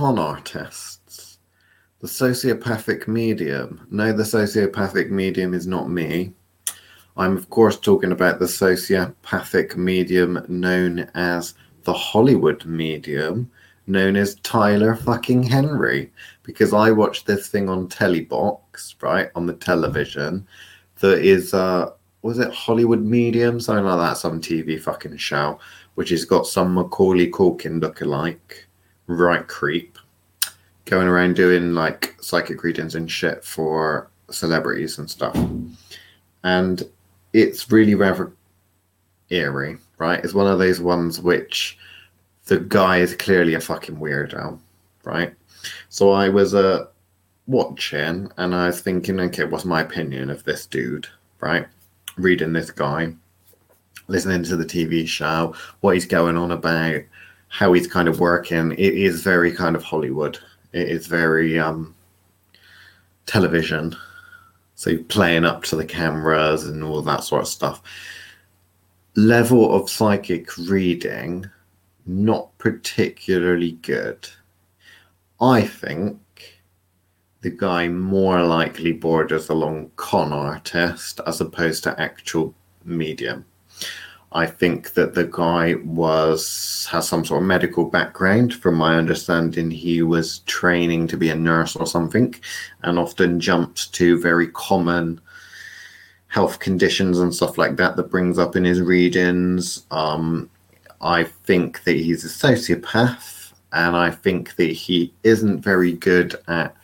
con artists. The sociopathic medium. No, the sociopathic medium is not me. I'm, of course, talking about the sociopathic medium known as the Hollywood medium, known as Tyler fucking Henry, because I watched this thing on Telebox, right, on the television, that is, uh, was it Hollywood Medium? Something like that, some TV fucking show, which has got some Macaulay Culkin look-alike, right creep, going around doing like psychic readings and shit for celebrities and stuff. And it's really rather eerie, right? It's one of those ones which the guy is clearly a fucking weirdo, right? So I was uh, watching and I was thinking, okay, what's my opinion of this dude, right? Reading this guy, listening to the TV show, what he's going on about, how he's kind of working. It is very kind of Hollywood. It is very um, television so playing up to the cameras and all that sort of stuff. Level of psychic reading, not particularly good. I think the guy more likely borders along con artist as opposed to actual medium. I think that the guy was has some sort of medical background. From my understanding, he was training to be a nurse or something, and often jumped to very common health conditions and stuff like that that brings up in his readings. Um, I think that he's a sociopath, and I think that he isn't very good at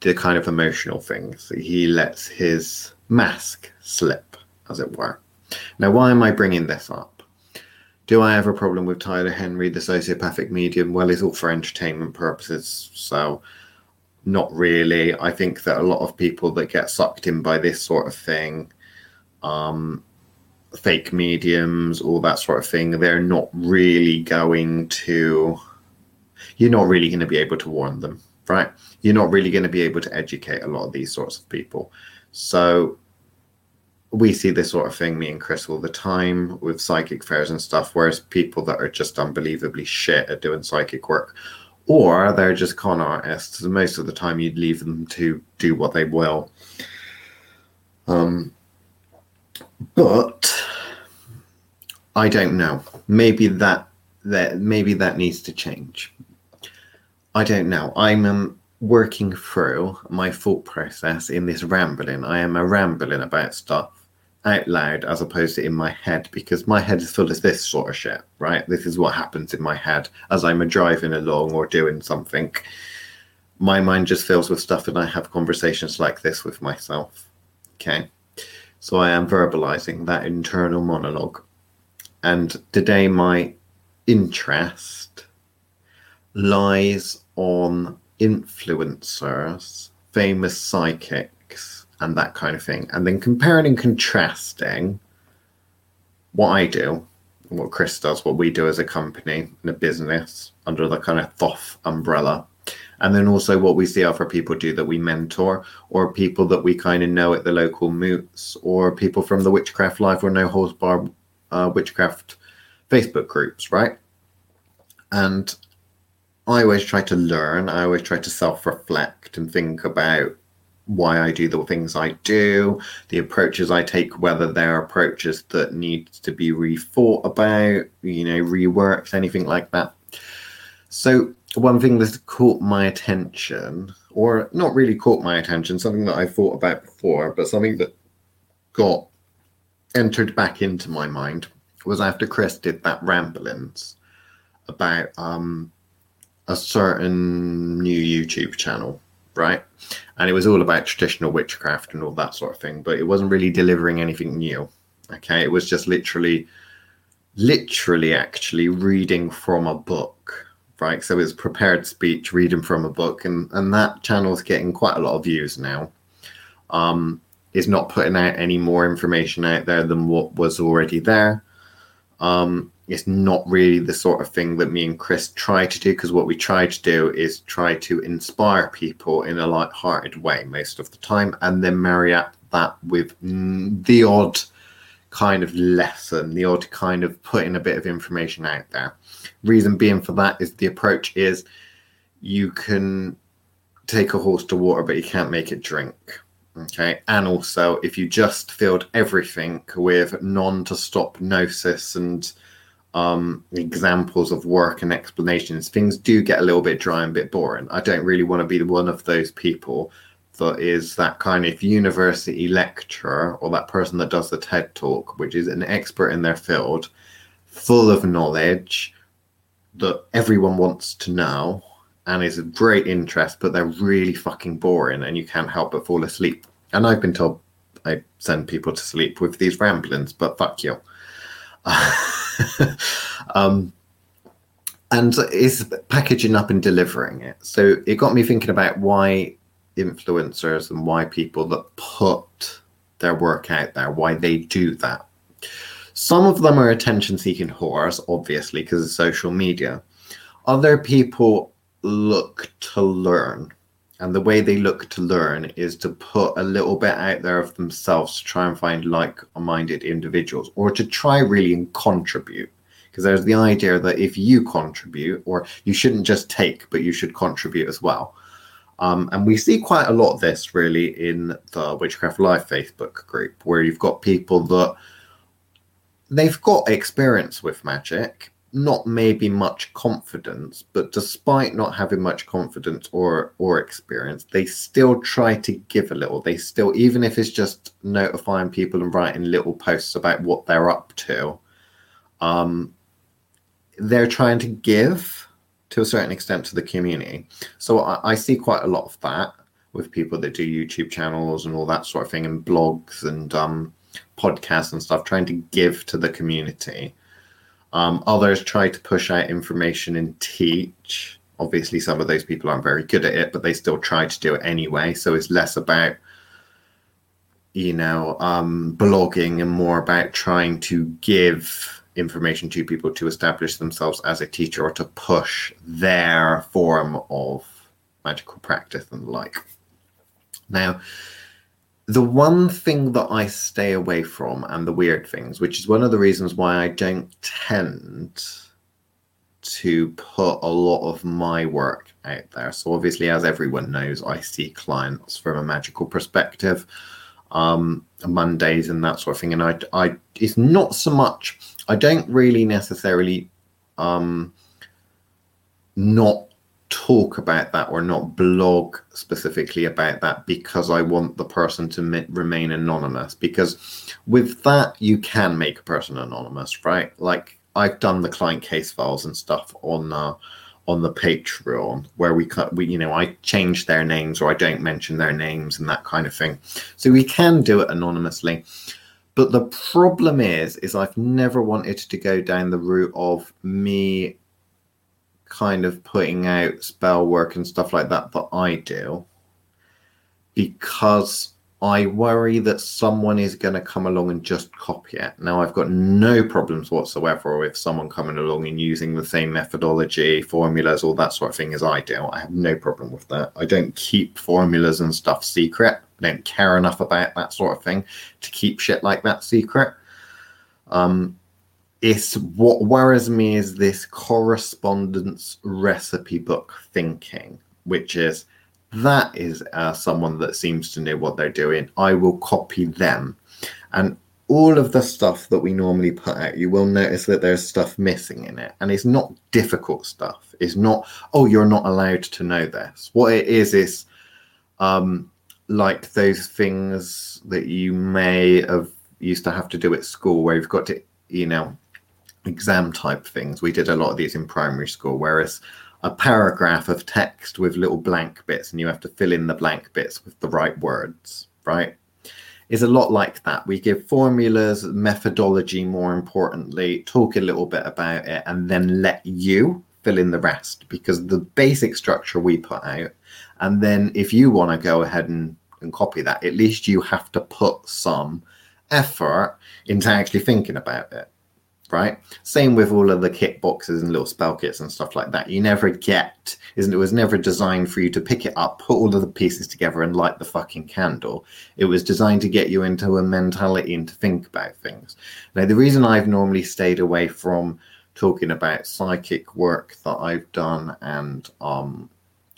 the kind of emotional things. He lets his mask slip, as it were. Now, why am I bringing this up? Do I have a problem with Tyler Henry, the sociopathic medium? Well, it's all for entertainment purposes, so not really. I think that a lot of people that get sucked in by this sort of thing, um, fake mediums, all that sort of thing, they're not really going to. You're not really going to be able to warn them, right? You're not really going to be able to educate a lot of these sorts of people. So we see this sort of thing, me and Chris, all the time with psychic fairs and stuff, whereas people that are just unbelievably shit at doing psychic work, or they're just con artists, most of the time you'd leave them to do what they will. Um, but I don't know. Maybe that that maybe that needs to change. I don't know. I'm um, working through my thought process in this rambling. I am a rambling about stuff out loud as opposed to in my head because my head is full of this sort of shit, right? This is what happens in my head as I'm driving along or doing something. My mind just fills with stuff and I have conversations like this with myself. Okay. So I am verbalizing that internal monologue. And today, my interest lies on influencers, famous psychics and that kind of thing. And then comparing and contrasting what I do, what Chris does, what we do as a company and a business under the kind of Thoth umbrella. And then also what we see other people do that we mentor, or people that we kind of know at the local moots, or people from the Witchcraft Live or No Holds Bar uh, Witchcraft Facebook groups, right? And I always try to learn, I always try to self reflect and think about why I do the things I do, the approaches I take, whether they're approaches that need to be rethought about, you know, reworked, anything like that. So one thing that caught my attention, or not really caught my attention, something that I thought about before, but something that got entered back into my mind was after Chris did that ramblings about um, a certain new YouTube channel right? And it was all about traditional witchcraft and all that sort of thing, but it wasn't really delivering anything new. Okay, it was just literally, literally, actually reading from a book, right? So it's prepared speech, reading from a book, and and that channel's getting quite a lot of views now. Um, is not putting out any more information out there than what was already there. Um, it's not really the sort of thing that me and Chris try to do because what we try to do is try to inspire people in a light-hearted way most of the time and then marry up that with the odd kind of lesson, the odd kind of putting a bit of information out there. Reason being for that is the approach is you can take a horse to water, but you can't make it drink. Okay. And also, if you just filled everything with non to stop gnosis and um, examples of work and explanations, things do get a little bit dry and a bit boring. I don't really want to be one of those people that is that kind of university lecturer or that person that does the TED talk, which is an expert in their field, full of knowledge that everyone wants to know and is of great interest, but they're really fucking boring and you can't help but fall asleep. And I've been told I send people to sleep with these ramblings, but fuck you. um, and is packaging up and delivering it. So it got me thinking about why influencers and why people that put their work out there, why they do that. Some of them are attention seeking whores, obviously, because of social media. Other people look to learn. And the way they look to learn is to put a little bit out there of themselves to try and find like minded individuals or to try really and contribute. Because there's the idea that if you contribute, or you shouldn't just take, but you should contribute as well. Um, and we see quite a lot of this really in the Witchcraft Live Facebook group, where you've got people that they've got experience with magic, not maybe much confidence, but despite not having much confidence or or experience, they still try to give a little. They still, even if it's just notifying people and writing little posts about what they're up to, um, they're trying to give to a certain extent to the community. So I, I, see quite a lot of that with people that do YouTube channels and all that sort of thing, and blogs and um, podcasts and stuff, trying to give to the community. Um, others try to push out information and teach. Obviously, some of those people aren't very good at it, but they still try to do it anyway. So it's less about, you know, um, blogging and more about trying to give information to people to establish themselves as a teacher or to push their form of magical practice and the like. Now, the one thing that I stay away from and the weird things, which is one of the reasons why I don't tend to put a lot of my work out there. So, obviously, as everyone knows, I see clients from a magical perspective, um, Mondays and that sort of thing. And I, I, it's not so much I don't really necessarily um, not talk about that or not blog specifically about that because I want the person to mi- remain anonymous. Because with that, you can make a person anonymous, right? Like I've done the client case files and stuff on uh, on the Patreon where we cut we you know I change their names or I don't mention their names and that kind of thing. So we can do it anonymously. But the problem is, is I've never wanted to go down the route of me kind of putting out spell work and stuff like that that I do because I worry that someone is going to come along and just copy it. Now, I've got no problems whatsoever with someone coming along and using the same methodology, formulas, all that sort of thing as I do. I have no problem with that. I don't keep formulas and stuff secret. I don't care enough about that sort of thing to keep shit like that secret. Um, it's what worries me is this correspondence recipe book thinking, which is that is uh, someone that seems to know what they're doing. I will copy them. And all of the stuff that we normally put out, you will notice that there's stuff missing in it. And it's not difficult stuff. It's not, oh, you're not allowed to know this. What it is, is um, like those things that you may have used to have to do at school where you've got to, you know, exam type things. We did a lot of these in primary school, whereas a paragraph of text with little blank bits and you have to fill in the blank bits with the right words, right? Is a lot like that. We give formulas, methodology, more importantly, talk a little bit about it, and then let you fill in the rest because the basic structure we put out. And then if you want to go ahead and, and copy that, at least you have to put some effort into actually thinking about it right? Same with all of the kit boxes and little spell kits and stuff like that. You never get, isn't it? Was never designed for you to pick it up, put all of the pieces together, and light the fucking candle. It was designed to get you into a mentality and to think about things. Now, the reason I've normally stayed away from talking about psychic work that I've done and um,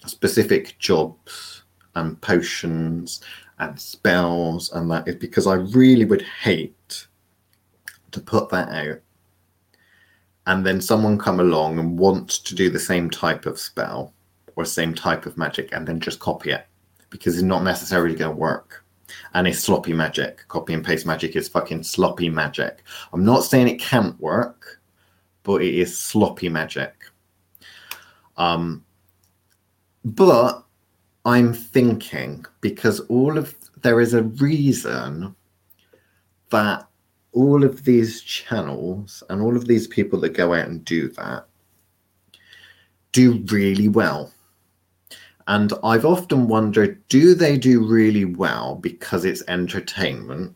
specific jobs and potions and spells and that is because I really would hate to put that out and then someone come along and wants to do the same type of spell or same type of magic and then just copy it because it's not necessarily going to work. And it's sloppy magic. Copy and paste magic is fucking sloppy magic. I'm not saying it can't work but it is sloppy magic. Um but i'm thinking because all of there is a reason that all of these channels and all of these people that go out and do that do really well. And I've often wondered do they do really well because it's entertainment,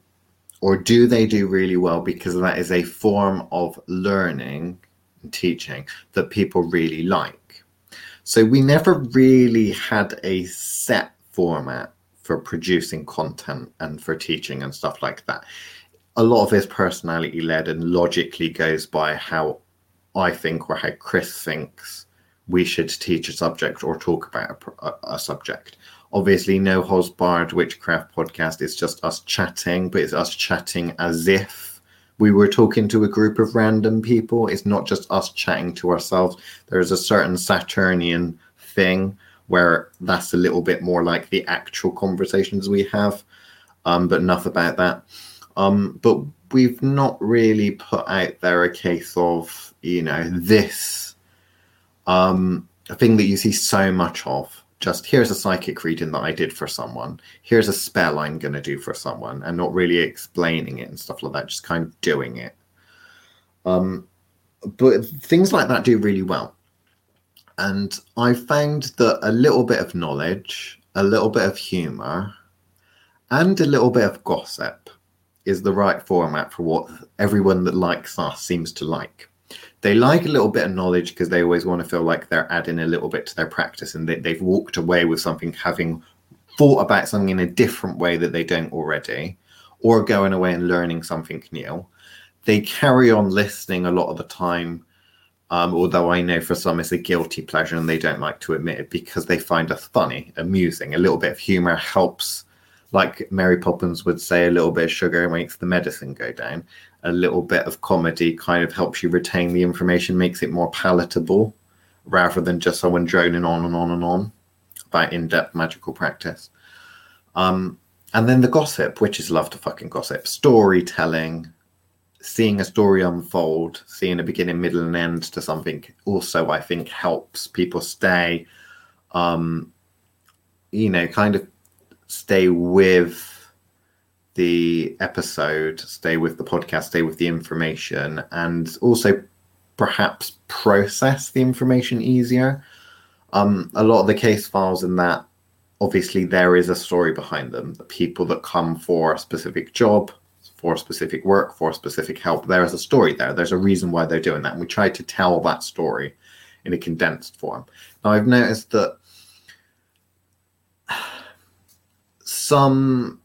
or do they do really well because that is a form of learning and teaching that people really like? So we never really had a set format for producing content and for teaching and stuff like that a lot of his personality led and logically goes by how I think or how Chris thinks we should teach a subject or talk about a, a subject. Obviously, no Holds Barred Witchcraft podcast is just us chatting, but it's us chatting as if we were talking to a group of random people. It's not just us chatting to ourselves. There's a certain Saturnian thing where that's a little bit more like the actual conversations we have. Um, but enough about that. Um, but we've not really put out there a case of, you know, this um, a thing that you see so much of. Just here's a psychic reading that I did for someone. Here's a spell I'm going to do for someone, and not really explaining it and stuff like that, just kind of doing it. Um, but things like that do really well. And I found that a little bit of knowledge, a little bit of humor, and a little bit of gossip is the right format for what everyone that likes us seems to like. They like a little bit of knowledge because they always want to feel like they're adding a little bit to their practice and they, they've walked away with something having thought about something in a different way that they don't already, or going away and learning something new. They carry on listening a lot of the time um, although I know for some it's a guilty pleasure and they don't like to admit it because they find us funny, amusing. A little bit of humor helps like Mary Poppins would say, a little bit of sugar makes the medicine go down. A little bit of comedy kind of helps you retain the information, makes it more palatable rather than just someone droning on and on and on about in depth magical practice. Um, and then the gossip, which is love to fucking gossip, storytelling, seeing a story unfold, seeing a beginning, middle, and end to something also, I think, helps people stay, um, you know, kind of stay with the episode, stay with the podcast, stay with the information, and also perhaps process the information easier. Um, a lot of the case files in that, obviously, there is a story behind them. The people that come for a specific job, for specific work, for specific help, there is a story there. There's a reason why they're doing that. And we try to tell that story in a condensed form. Now, I've noticed that some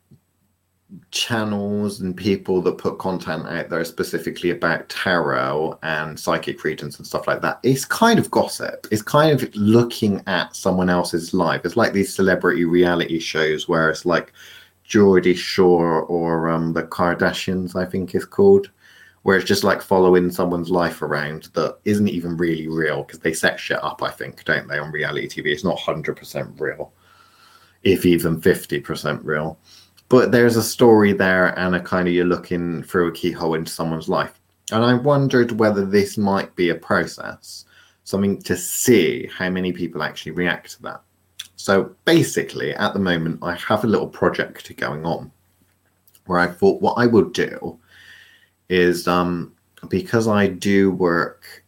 channels and people that put content out there specifically about tarot and psychic readings and stuff like that it's kind of gossip. It's kind of looking at someone else's life. It's like these celebrity reality shows where it's like geordie shore or um, the kardashians i think is called where it's just like following someone's life around that isn't even really real because they set shit up i think don't they on reality tv it's not 100% real if even 50% real. But there's a story there and a kind of you're looking through a keyhole into someone's life. And I wondered whether this might be a process, something to see how many people actually react to that. So basically, at the moment, I have a little project going on where I thought what I would do is um, because I do work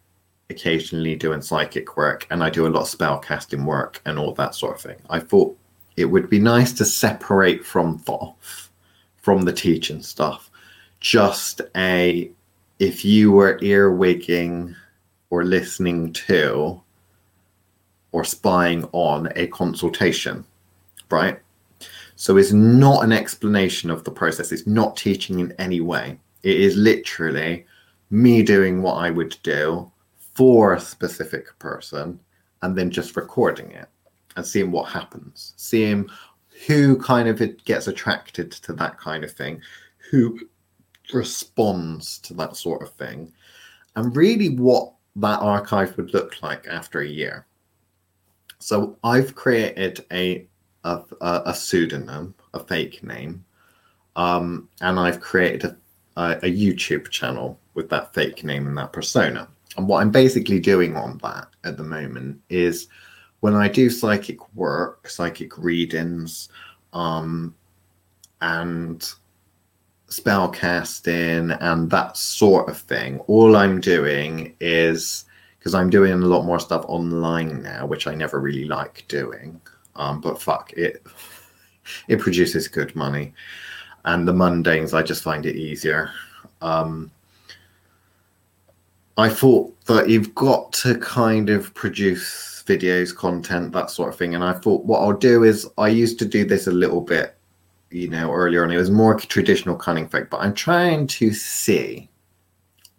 occasionally doing psychic work and I do a lot of spell casting work and all that sort of thing. I thought it would be nice to separate from Thoth, from the teaching stuff. Just a, if you were earwigging or listening to or spying on a consultation, right? So it's not an explanation of the process. It's not teaching in any way. It is literally me doing what I would do for a specific person and then just recording it and seeing what happens, seeing who kind of gets attracted to that kind of thing, who responds to that sort of thing, and really what that archive would look like after a year. So I've created a a, a pseudonym, a fake name, um, and I've created a, a, a YouTube channel with that fake name and that persona. And what I'm basically doing on that at the moment is when I do psychic work, psychic readings, um, and spell casting and that sort of thing, all I'm doing is because I'm doing a lot more stuff online now, which I never really like doing. Um, but fuck it, it produces good money, and the mundanes I just find it easier. Um, I thought that you've got to kind of produce videos, content, that sort of thing. And I thought what I'll do is I used to do this a little bit, you know, earlier and it was more traditional cunning fake, but I'm trying to see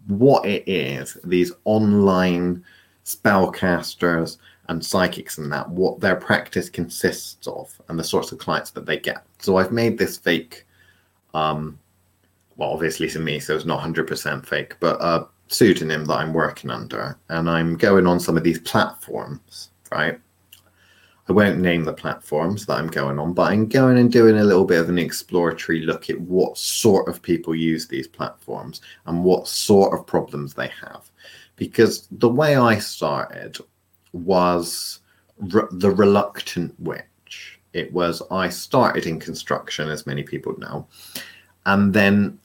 what it is these online spellcasters and psychics and that, what their practice consists of and the sorts of clients that they get. So I've made this fake, um, well, obviously to me, so it's not 100% fake, but uh, pseudonym that I'm working under, and I'm going on some of these platforms, right? I won't name the platforms that I'm going on, but I'm going and doing a little bit of an exploratory look at what sort of people use these platforms and what sort of problems they have. Because the way I started was re- the reluctant witch. It was, I started in construction, as many people know, and then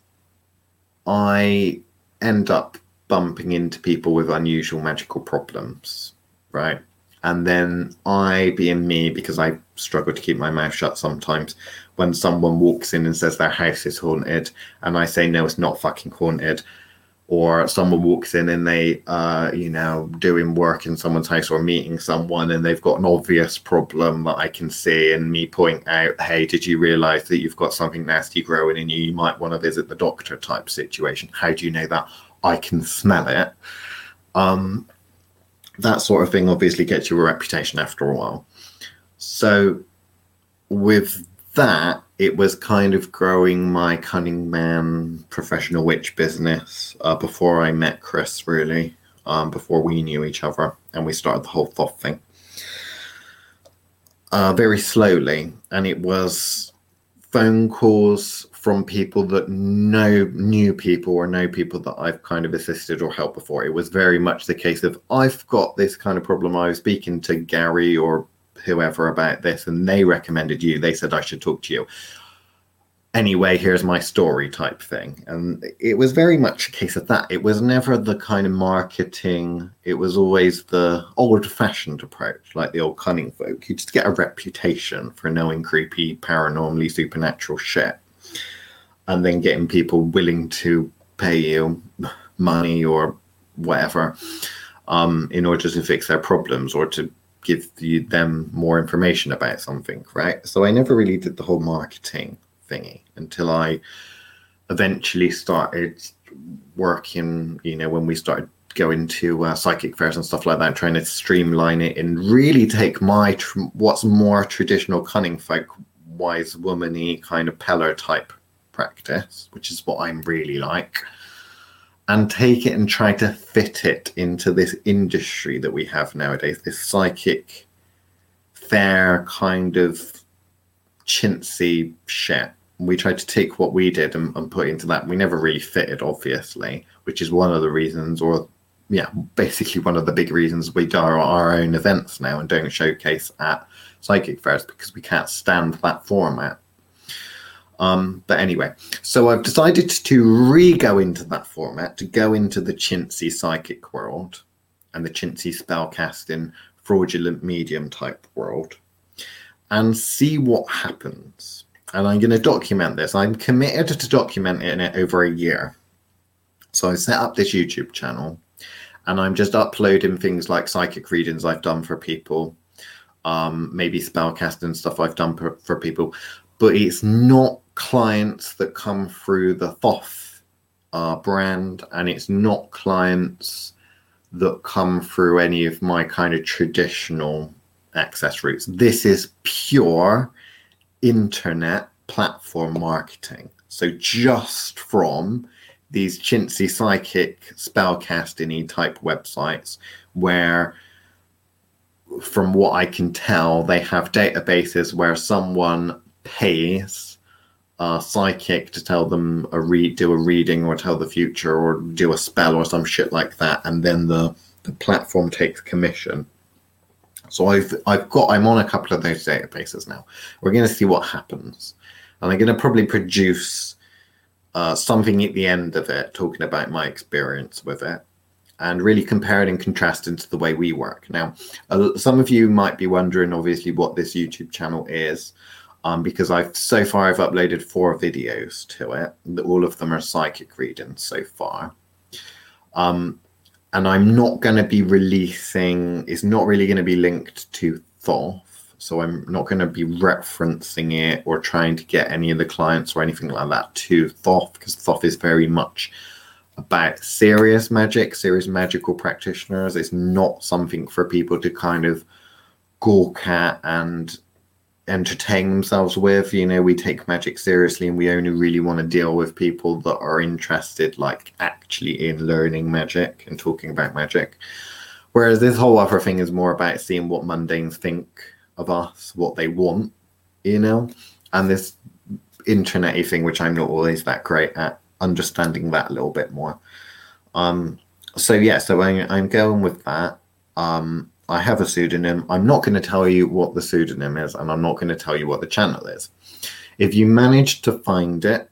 I end up bumping into people with unusual magical problems, right? And then I, being me, because I struggle to keep my mouth shut sometimes, when someone walks in and says their house is haunted, and I say, no, it's not fucking haunted, or someone walks in and they, uh, you know, doing work in someone's house or meeting someone and they've got an obvious problem that I can see, and me point out, hey, did you realize that you've got something nasty growing in you? You might want to visit the doctor type situation. How do you know that? I can smell it. Um, that sort of thing obviously gets you a reputation after a while. So with that, it was kind of growing my cunning man professional witch business uh, before I met Chris, really, um, before we knew each other and we started the whole Thoth thing. Uh, very slowly, and it was phone calls from people that know new people or know people that I've kind of assisted or helped before. It was very much the case of I've got this kind of problem. I was speaking to Gary or whoever about this, and they recommended you. They said I should talk to you. Anyway, here's my story type thing. And it was very much a case of that. It was never the kind of marketing, it was always the old fashioned approach, like the old cunning folk. You just get a reputation for knowing creepy, paranormally supernatural shit and then getting people willing to pay you money or whatever um, in order to fix their problems or to give you, them more information about something, right? So I never really did the whole marketing thingy until I eventually started working, you know, when we started going to uh, psychic fairs and stuff like that, trying to streamline it and really take my tr- what's more traditional cunning folk, wise womany kind of peller type practice, which is what I'm really like, and take it and try to fit it into this industry that we have nowadays, this psychic, fair kind of chintzy shit. We tried to take what we did and, and put into that. We never really fitted, obviously, which is one of the reasons, or yeah, basically one of the big reasons we do our own events now and don't showcase at psychic fairs because we can't stand that format. Um, but anyway, so I've decided to re go into that format, to go into the chintzy psychic world and the chintzy spellcasting fraudulent medium type world and see what happens. And I'm going to document this. I'm committed to documenting it over a year. So I set up this YouTube channel and I'm just uploading things like psychic readings I've done for people, um, maybe spellcasting stuff I've done for, for people, but it's not clients that come through the Thoth uh, brand, and it's not clients that come through any of my kind of traditional access routes. This is pure internet platform marketing. So just from these chintzy psychic spellcasting type websites where from what I can tell, they have databases where someone pays a psychic to tell them a read, do a reading, or tell the future, or do a spell, or some shit like that, and then the the platform takes commission. So I've I've got I'm on a couple of those databases now. We're going to see what happens, and I'm going to probably produce uh, something at the end of it, talking about my experience with it, and really comparing and contrasting to the way we work. Now, uh, some of you might be wondering, obviously, what this YouTube channel is. Um, because I've so far I've uploaded four videos to it. All of them are psychic readings so far. Um, and I'm not going to be releasing. It's not really going to be linked to Thoth, so I'm not going to be referencing it or trying to get any of the clients or anything like that to Thoth because Thoth is very much about serious magic, serious magical practitioners. It's not something for people to kind of gawk at and entertain themselves with. You know, we take magic seriously and we only really want to deal with people that are interested, like actually in learning magic and talking about magic. Whereas this whole other thing is more about seeing what mundanes think of us, what they want, you know, and this internety thing, which I'm not always that great at understanding that a little bit more. Um, so yeah, so I, I'm going with that. Um, I have a pseudonym. I'm not going to tell you what the pseudonym is, and I'm not going to tell you what the channel is. If you manage to find it,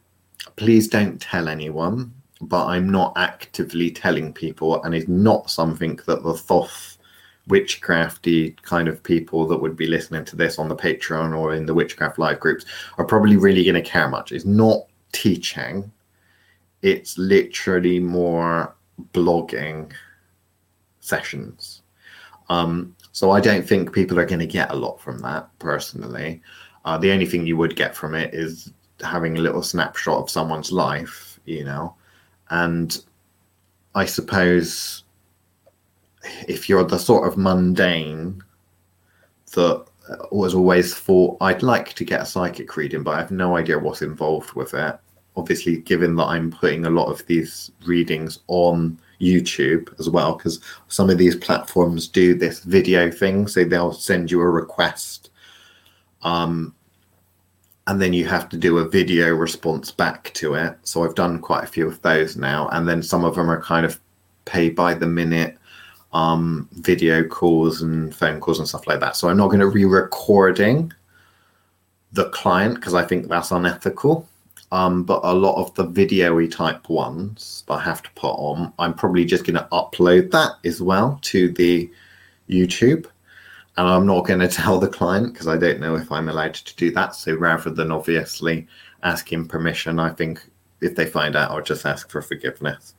please don't tell anyone. But I'm not actively telling people, and it's not something that the Thoth witchcrafty kind of people that would be listening to this on the Patreon or in the witchcraft live groups are probably really going to care much. It's not teaching, it's literally more blogging sessions um, so I don't think people are going to get a lot from that personally. Uh, the only thing you would get from it is having a little snapshot of someone's life, you know. And I suppose if you're the sort of mundane that was always thought I'd like to get a psychic reading, but I have no idea what's involved with it. Obviously, given that I'm putting a lot of these readings on YouTube as well, because some of these platforms do this video thing. So they'll send you a request. Um, and then you have to do a video response back to it. So I've done quite a few of those now. And then some of them are kind of pay by the minute um, video calls and phone calls and stuff like that. So I'm not going to be recording the client because I think that's unethical. Um, but a lot of the video type ones that I have to put on, I'm probably just going to upload that as well to the YouTube. And I'm not going to tell the client because I don't know if I'm allowed to do that. So rather than obviously asking permission, I think if they find out, I'll just ask for forgiveness.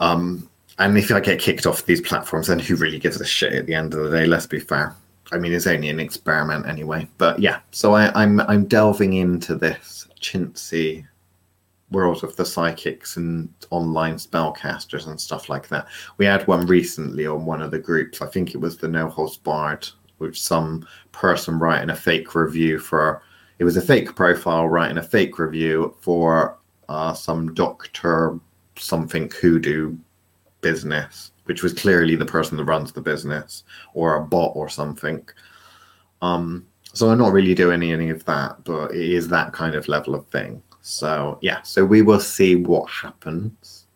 Um, and if I get kicked off these platforms, then who really gives a shit at the end of the day? Let's be fair. I mean, it's only an experiment anyway. But yeah, so I, I'm I'm delving into this chintzy world of the psychics and online spellcasters and stuff like that. We had one recently on one of the groups. I think it was the No Holds Barred, which some person writing a fake review for. It was a fake profile writing a fake review for uh, some doctor something hoodoo business, which was clearly the person that runs the business or a bot or something. Um, so I'm not really doing any of that, but it is that kind of level of thing. So yeah, so we will see what happens.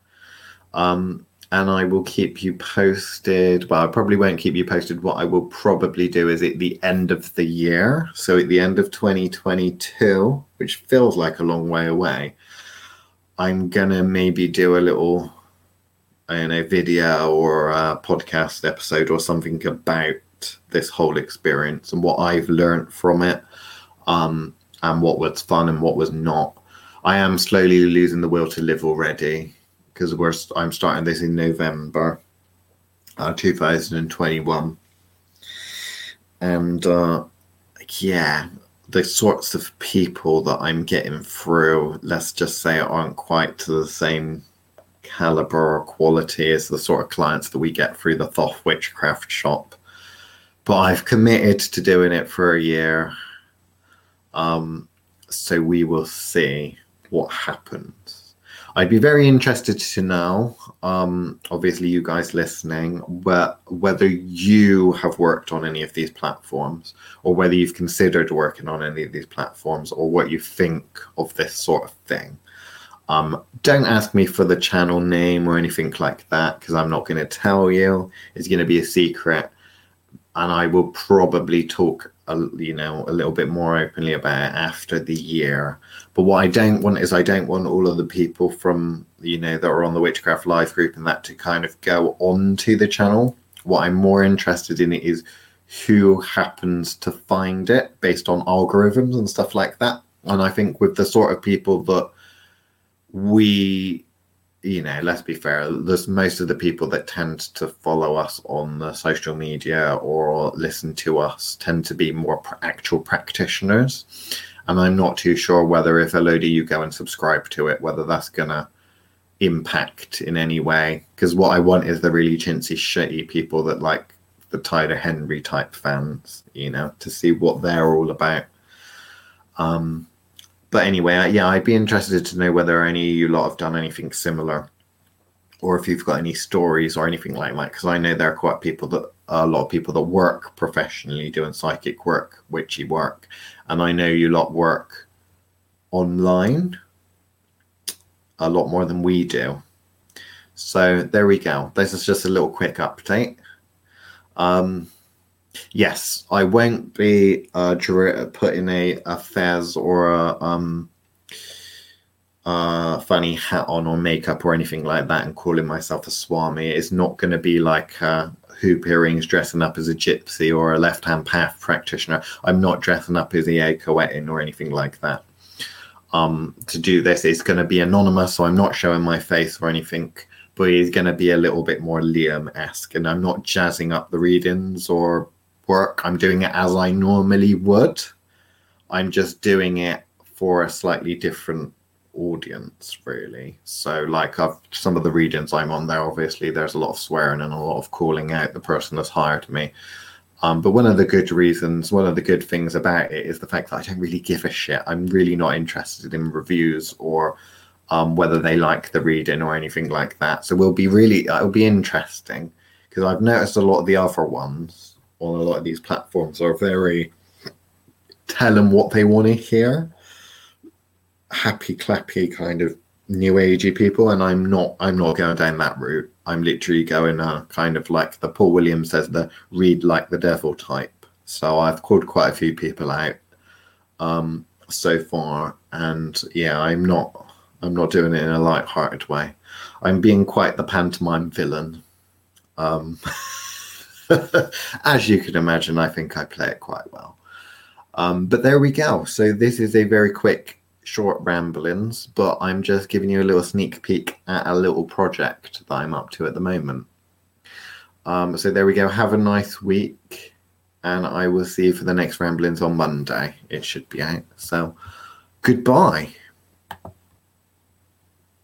Um, and I will keep you posted. Well, I probably won't keep you posted. What I will probably do is at the end of the year, so at the end of 2022, which feels like a long way away, I'm gonna maybe do a little, Don't know, video or a podcast episode or something about this whole experience and what I've learned from it, um, and what was fun and what was not. I am slowly losing the will to live already because we're I'm starting this in November, uh, 2021, and uh, yeah, the sorts of people that I'm getting through, let's just say, aren't quite to the same caliber or quality as the sort of clients that we get through the Thoth Witchcraft shop but I've committed to doing it for a year. Um, so we will see what happens. I'd be very interested to know, um, obviously, you guys listening, whether you have worked on any of these platforms or whether you've considered working on any of these platforms or what you think of this sort of thing. Um, don't ask me for the channel name or anything like that because I'm not going to tell you. It's going to be a secret and I will probably talk, a, you know, a little bit more openly about it after the year. But what I don't want is I don't want all of the people from you know that are on the Witchcraft Live group and that to kind of go onto the channel. What I'm more interested in is who happens to find it based on algorithms and stuff like that. And I think with the sort of people that we you know, let's be fair, there's most of the people that tend to follow us on the social media or listen to us tend to be more actual practitioners. And I'm not too sure whether if of you go and subscribe to it, whether that's to impact in any way. Because what I want is the really chintzy, shitty people that like the Tyler Henry type fans, you know, to see what they're all about. Um, but anyway, yeah, I'd be interested to know whether any of you lot have done anything similar, or if you've got any stories or anything like that. Because I know there are quite people that a lot of people that work professionally doing psychic work, witchy work, and I know you lot work online a lot more than we do. So there we go. This is just a little quick update. Um, Yes, I won't be uh, putting a, a fez or a um, uh, funny hat on or makeup or anything like that and calling myself a swami. It's not going to be like uh, hoop earrings dressing up as a gypsy or a left hand path practitioner. I'm not dressing up as a Coetin or anything like that. Um, to do this, it's going to be anonymous, so I'm not showing my face or anything but it's going to be a little bit more Liam esque. And I'm not jazzing up the readings or work. I'm doing it as I normally would. I'm just doing it for a slightly different audience, really. So, like, I've some of the readings I'm on there, obviously, there's a lot of swearing and a lot of calling out the person that's hired me. Um, but one of the good reasons, one of the good things about it is the fact that I don't really give a shit. I'm really not interested in reviews or um, whether they like the reading or anything like that. So we'll be really, it'll be interesting because I've noticed a lot of the other ones on a lot of these platforms are very tell them what they want to hear, happy clappy kind of new agey people, and I'm not. I'm not going down that route. I'm literally going uh, kind of like the Paul Williams says, the read like the devil type. So I've called quite a few people out um, so far, and yeah, I'm not. I'm not doing it in a light-hearted way. I'm being quite the pantomime villain. Um, As you can imagine, I think I play it quite well. Um, but there we go. So this is a very quick, short ramblings, but I'm just giving you a little sneak peek at a little project that I'm up to at the moment. Um, so there we go. Have a nice week, and I will see you for the next ramblings on Monday. It should be out. So goodbye.